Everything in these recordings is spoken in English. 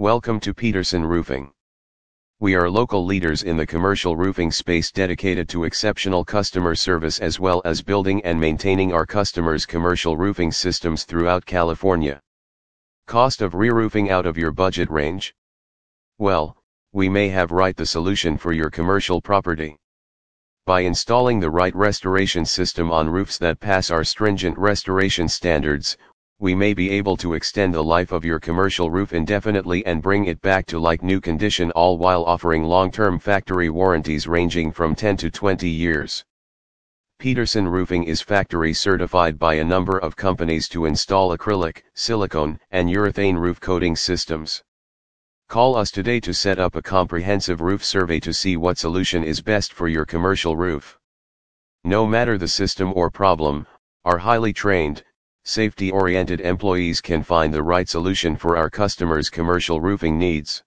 Welcome to Peterson Roofing. We are local leaders in the commercial roofing space dedicated to exceptional customer service as well as building and maintaining our customers' commercial roofing systems throughout California. Cost of re-roofing out of your budget range? Well, we may have right the solution for your commercial property. By installing the right restoration system on roofs that pass our stringent restoration standards, we may be able to extend the life of your commercial roof indefinitely and bring it back to like new condition all while offering long-term factory warranties ranging from 10 to 20 years. Peterson Roofing is factory certified by a number of companies to install acrylic, silicone, and urethane roof coating systems. Call us today to set up a comprehensive roof survey to see what solution is best for your commercial roof. No matter the system or problem, our highly trained, safety-oriented employees can find the right solution for our customers' commercial roofing needs.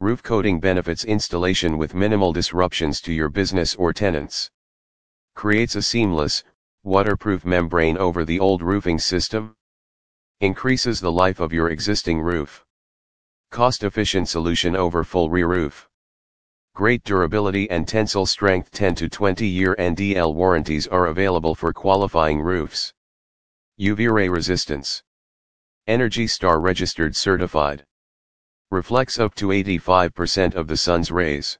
Roof coating benefits installation with minimal disruptions to your business or tenants. Creates a seamless, waterproof membrane over the old roofing system. Increases the life of your existing roof. Cost-efficient solution over full re-roof. Great durability and tensile strength 10 to 20 year NDL warranties are available for qualifying roofs. UV ray resistance. Energy Star registered certified. Reflects up to 85% of the sun's rays.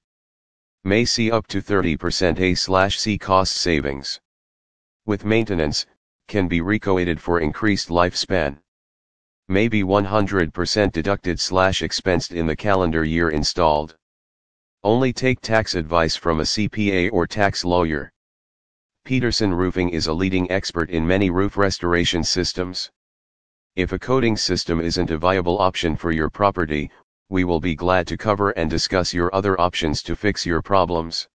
May see up to 30% A/C cost savings. With maintenance, can be recoated for increased lifespan. May be 100% deducted slash expensed in the calendar year installed. Only take tax advice from a CPA or tax lawyer. Peterson Roofing is a leading expert in many roof restoration systems. If a coating system isn't a viable option for your property, we will be glad to cover and discuss your other options to fix your problems.